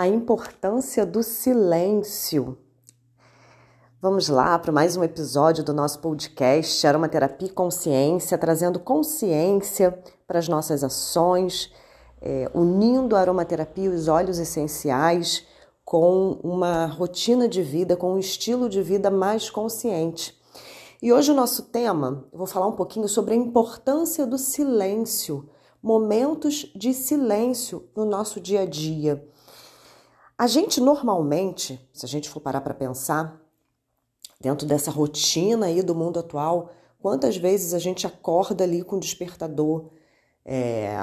a importância do silêncio. Vamos lá para mais um episódio do nosso podcast Aromaterapia e Consciência, trazendo consciência para as nossas ações, é, unindo a aromaterapia e os óleos essenciais com uma rotina de vida, com um estilo de vida mais consciente. E hoje o nosso tema, eu vou falar um pouquinho sobre a importância do silêncio, momentos de silêncio no nosso dia a dia. A gente normalmente, se a gente for parar para pensar, dentro dessa rotina aí do mundo atual, quantas vezes a gente acorda ali com o despertador, é,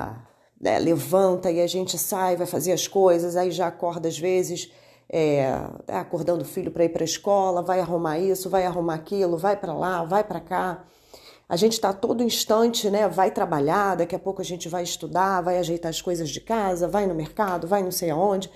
é, levanta e a gente sai, vai fazer as coisas, aí já acorda às vezes é, tá acordando o filho para ir para a escola, vai arrumar isso, vai arrumar aquilo, vai para lá, vai para cá. A gente está todo instante, né? Vai trabalhar, daqui a pouco a gente vai estudar, vai ajeitar as coisas de casa, vai no mercado, vai não sei aonde.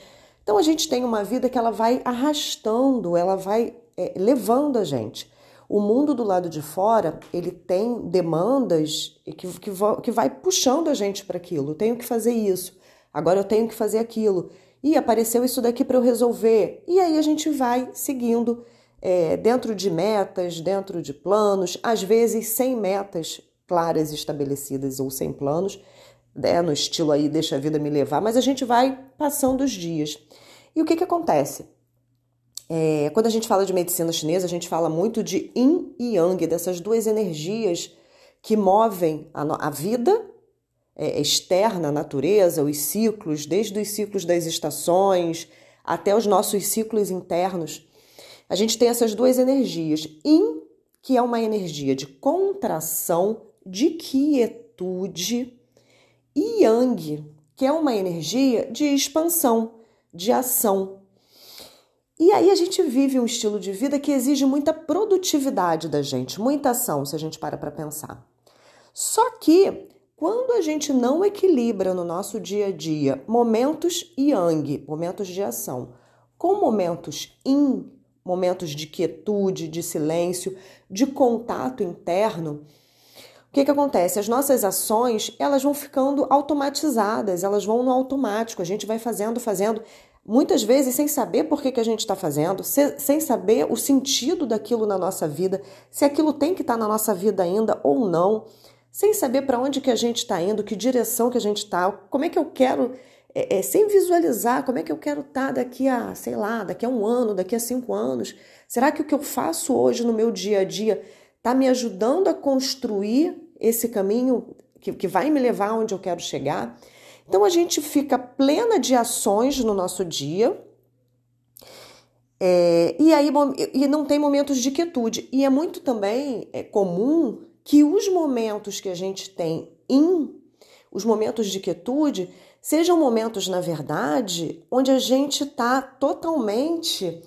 Então a gente tem uma vida que ela vai arrastando, ela vai é, levando a gente. O mundo do lado de fora, ele tem demandas que, que, que vai puxando a gente para aquilo. Eu tenho que fazer isso, agora eu tenho que fazer aquilo. E apareceu isso daqui para eu resolver. E aí a gente vai seguindo é, dentro de metas, dentro de planos, às vezes sem metas claras estabelecidas ou sem planos, né, no estilo aí deixa a vida me levar, mas a gente vai passando os dias. E o que, que acontece? É, quando a gente fala de medicina chinesa, a gente fala muito de yin e yang, dessas duas energias que movem a, a vida é, externa, a natureza, os ciclos, desde os ciclos das estações até os nossos ciclos internos. A gente tem essas duas energias. Yin, que é uma energia de contração, de quietude, Yang, que é uma energia de expansão, de ação. E aí a gente vive um estilo de vida que exige muita produtividade da gente, muita ação, se a gente para para pensar. Só que quando a gente não equilibra no nosso dia a dia momentos yang, momentos de ação, com momentos yin, momentos de quietude, de silêncio, de contato interno, o que, que acontece? As nossas ações elas vão ficando automatizadas, elas vão no automático, a gente vai fazendo, fazendo, muitas vezes sem saber por que, que a gente está fazendo, sem saber o sentido daquilo na nossa vida, se aquilo tem que estar tá na nossa vida ainda ou não, sem saber para onde que a gente está indo, que direção que a gente está, como é que eu quero, é, é, sem visualizar como é que eu quero estar tá daqui a, sei lá, daqui a um ano, daqui a cinco anos. Será que o que eu faço hoje no meu dia a dia está me ajudando a construir esse caminho que, que vai me levar onde eu quero chegar. Então a gente fica plena de ações no nosso dia. É, e aí e não tem momentos de quietude. E é muito também é, comum que os momentos que a gente tem em os momentos de quietude sejam momentos, na verdade, onde a gente está totalmente.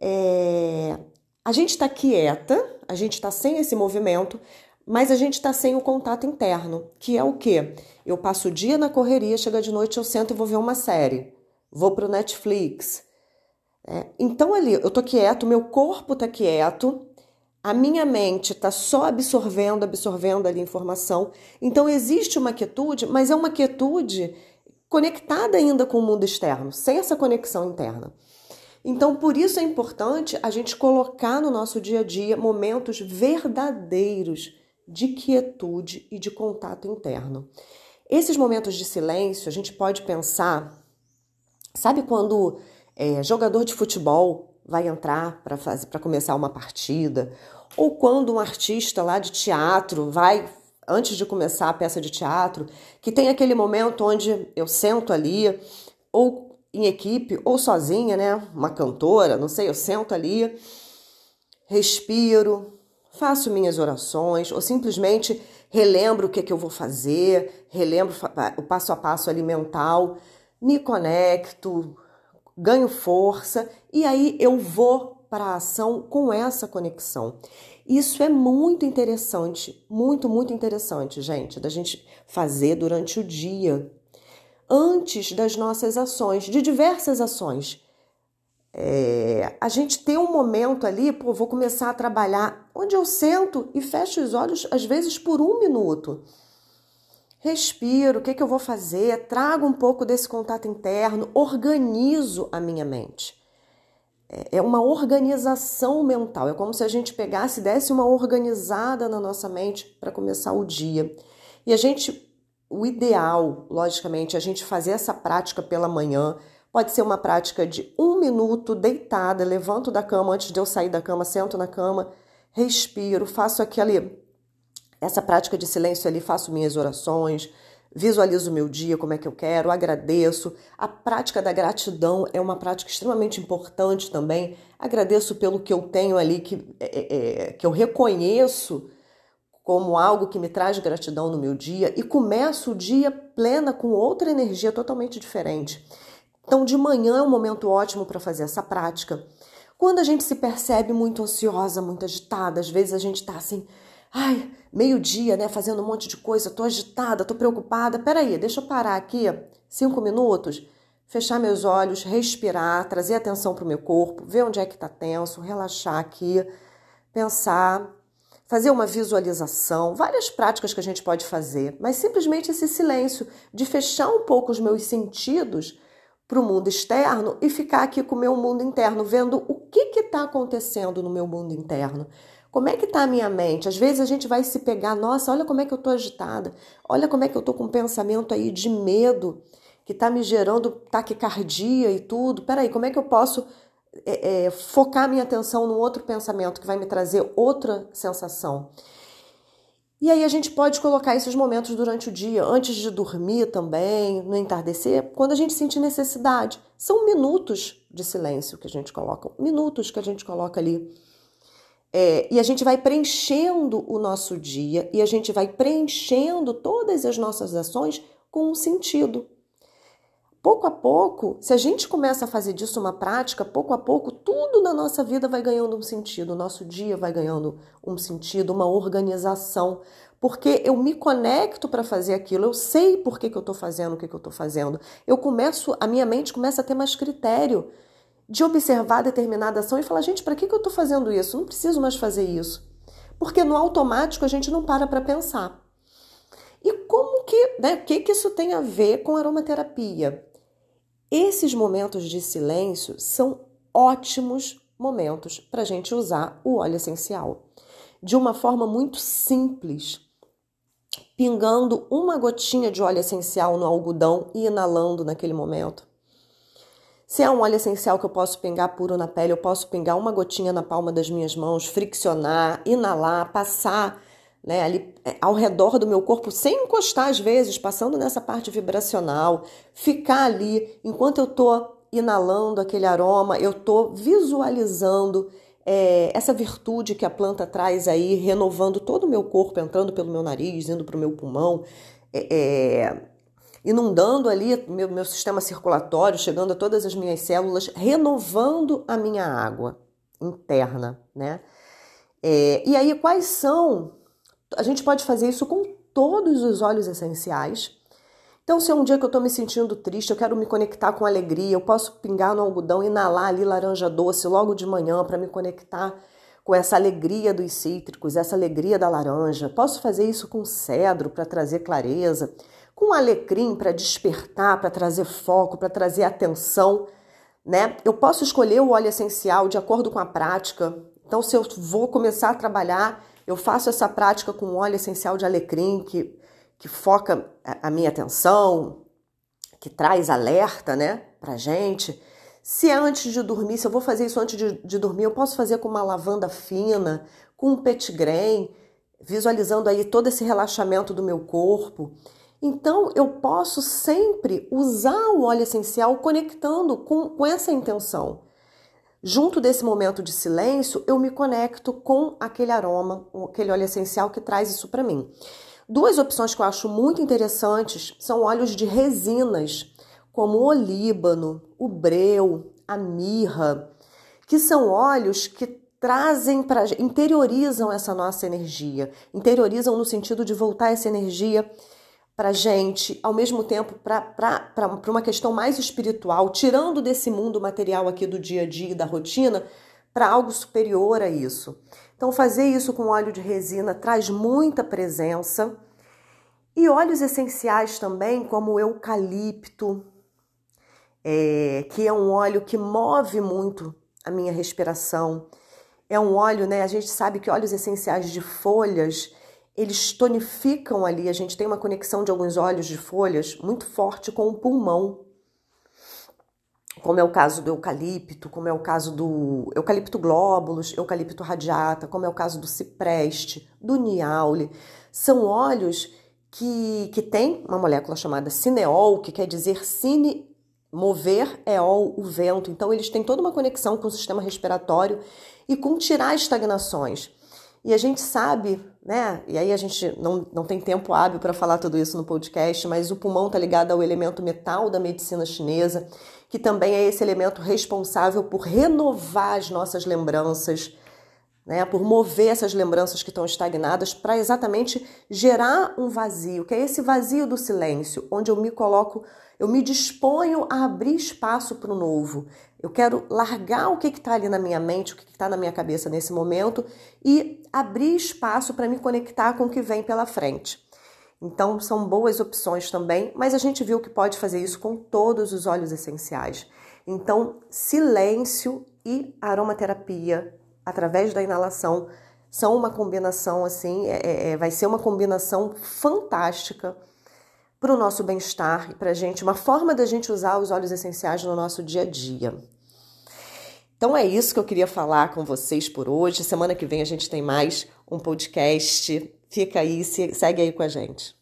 É, a gente está quieta, a gente está sem esse movimento, mas a gente está sem o contato interno, que é o quê? Eu passo o dia na correria, chega de noite, eu sento e vou ver uma série, vou para o Netflix. É, então ali, eu tô quieto, meu corpo tá quieto, a minha mente está só absorvendo, absorvendo ali informação. Então existe uma quietude, mas é uma quietude conectada ainda com o mundo externo, sem essa conexão interna. Então, por isso é importante a gente colocar no nosso dia a dia momentos verdadeiros de quietude e de contato interno. Esses momentos de silêncio, a gente pode pensar, sabe quando é, jogador de futebol vai entrar para começar uma partida, ou quando um artista lá de teatro vai antes de começar a peça de teatro, que tem aquele momento onde eu sento ali, ou em equipe ou sozinha, né? Uma cantora, não sei, eu sento ali, respiro, faço minhas orações ou simplesmente relembro o que, é que eu vou fazer, relembro o passo a passo ali mental, me conecto, ganho força e aí eu vou para a ação com essa conexão. Isso é muito interessante, muito, muito interessante, gente, da gente fazer durante o dia antes das nossas ações, de diversas ações. É, a gente tem um momento ali, pô, vou começar a trabalhar, onde eu sento e fecho os olhos, às vezes por um minuto. respiro, o que, que eu vou fazer, trago um pouco desse contato interno, organizo a minha mente. É, é uma organização mental, é como se a gente pegasse e desse uma organizada na nossa mente para começar o dia. E a gente, o ideal, logicamente, é a gente fazer essa prática pela manhã. Pode ser uma prática de um minuto deitada, levanto da cama antes de eu sair da cama, sento na cama, respiro, faço aquele essa prática de silêncio ali, faço minhas orações, visualizo o meu dia, como é que eu quero, agradeço. A prática da gratidão é uma prática extremamente importante também. Agradeço pelo que eu tenho ali, que, é, é, é, que eu reconheço como algo que me traz gratidão no meu dia e começo o dia plena com outra energia totalmente diferente. Então, de manhã é um momento ótimo para fazer essa prática. Quando a gente se percebe muito ansiosa, muito agitada, às vezes a gente está assim, Ai, meio-dia, né? Fazendo um monte de coisa, tô agitada, tô preocupada. Peraí, deixa eu parar aqui cinco minutos, fechar meus olhos, respirar, trazer atenção para o meu corpo, ver onde é que tá tenso, relaxar aqui, pensar, fazer uma visualização, várias práticas que a gente pode fazer, mas simplesmente esse silêncio de fechar um pouco os meus sentidos para o mundo externo e ficar aqui com o meu mundo interno, vendo o que está acontecendo no meu mundo interno. Como é que está a minha mente? Às vezes a gente vai se pegar, nossa, olha como é que eu estou agitada, olha como é que eu estou com um pensamento aí de medo que está me gerando taquicardia e tudo. Peraí, como é que eu posso é, é, focar minha atenção num outro pensamento que vai me trazer outra sensação? E aí a gente pode colocar esses momentos durante o dia, antes de dormir também, no entardecer, quando a gente sentir necessidade. São minutos de silêncio que a gente coloca, minutos que a gente coloca ali é, e a gente vai preenchendo o nosso dia e a gente vai preenchendo todas as nossas ações com um sentido. Pouco a pouco, se a gente começa a fazer disso uma prática, pouco a pouco, tudo na nossa vida vai ganhando um sentido, o nosso dia vai ganhando um sentido, uma organização, porque eu me conecto para fazer aquilo, eu sei por que, que eu estou fazendo o que, que eu estou fazendo. Eu começo, a minha mente começa a ter mais critério de observar determinada ação e falar: gente, para que, que eu estou fazendo isso? Não preciso mais fazer isso. Porque no automático a gente não para para pensar. E como que, né, que, que isso tem a ver com aromaterapia? Esses momentos de silêncio são ótimos momentos para a gente usar o óleo essencial. De uma forma muito simples, pingando uma gotinha de óleo essencial no algodão e inalando naquele momento. Se é um óleo essencial que eu posso pingar puro na pele, eu posso pingar uma gotinha na palma das minhas mãos, friccionar, inalar, passar né, ali é, ao redor do meu corpo, sem encostar às vezes, passando nessa parte vibracional, ficar ali enquanto eu estou inalando aquele aroma, eu estou visualizando é, essa virtude que a planta traz aí, renovando todo o meu corpo, entrando pelo meu nariz, indo para o meu pulmão. É, é, inundando ali meu, meu sistema circulatório, chegando a todas as minhas células, renovando a minha água interna, né? É, e aí, quais são? A gente pode fazer isso com todos os óleos essenciais. Então, se é um dia que eu estou me sentindo triste, eu quero me conectar com alegria, eu posso pingar no algodão, inalar ali laranja doce logo de manhã para me conectar com essa alegria dos cítricos, essa alegria da laranja. Posso fazer isso com cedro para trazer clareza com alecrim para despertar, para trazer foco, para trazer atenção, né? Eu posso escolher o óleo essencial de acordo com a prática. Então, se eu vou começar a trabalhar, eu faço essa prática com óleo essencial de alecrim que, que foca a minha atenção, que traz alerta, né, pra gente. Se é antes de dormir, se eu vou fazer isso antes de, de dormir, eu posso fazer com uma lavanda fina, com um petigrém, visualizando aí todo esse relaxamento do meu corpo. Então, eu posso sempre usar o óleo essencial conectando com, com essa intenção. Junto desse momento de silêncio, eu me conecto com aquele aroma, aquele óleo essencial que traz isso para mim. Duas opções que eu acho muito interessantes são óleos de resinas, como o olíbano, o breu, a mirra, que são óleos que trazem para interiorizam essa nossa energia, interiorizam no sentido de voltar essa energia para gente, ao mesmo tempo para uma questão mais espiritual, tirando desse mundo material aqui do dia a dia, da rotina, para algo superior a isso. Então, fazer isso com óleo de resina traz muita presença E óleos essenciais também, como o eucalipto, é, que é um óleo que move muito a minha respiração. É um óleo, né? A gente sabe que óleos essenciais de folhas, eles tonificam ali. A gente tem uma conexão de alguns óleos de folhas muito forte com o pulmão. Como é o caso do eucalipto, como é o caso do eucalipto glóbulos, eucalipto radiata, como é o caso do cipreste, do niaule. São óleos que, que têm uma molécula chamada cineol, que quer dizer cine Mover é o vento. Então, eles têm toda uma conexão com o sistema respiratório e com tirar estagnações. E a gente sabe, né? E aí a gente não, não tem tempo hábil para falar tudo isso no podcast, mas o pulmão está ligado ao elemento metal da medicina chinesa, que também é esse elemento responsável por renovar as nossas lembranças, né? Por mover essas lembranças que estão estagnadas para exatamente gerar um vazio, que é esse vazio do silêncio, onde eu me coloco eu me disponho a abrir espaço para o novo. Eu quero largar o que está ali na minha mente, o que está na minha cabeça nesse momento e abrir espaço para me conectar com o que vem pela frente. Então, são boas opções também, mas a gente viu que pode fazer isso com todos os óleos essenciais. Então, silêncio e aromaterapia através da inalação são uma combinação assim, é, é, é vai ser uma combinação fantástica para o nosso bem-estar e para a gente, uma forma da gente usar os óleos essenciais no nosso dia a dia. Então é isso que eu queria falar com vocês por hoje. Semana que vem a gente tem mais um podcast. Fica aí, segue aí com a gente.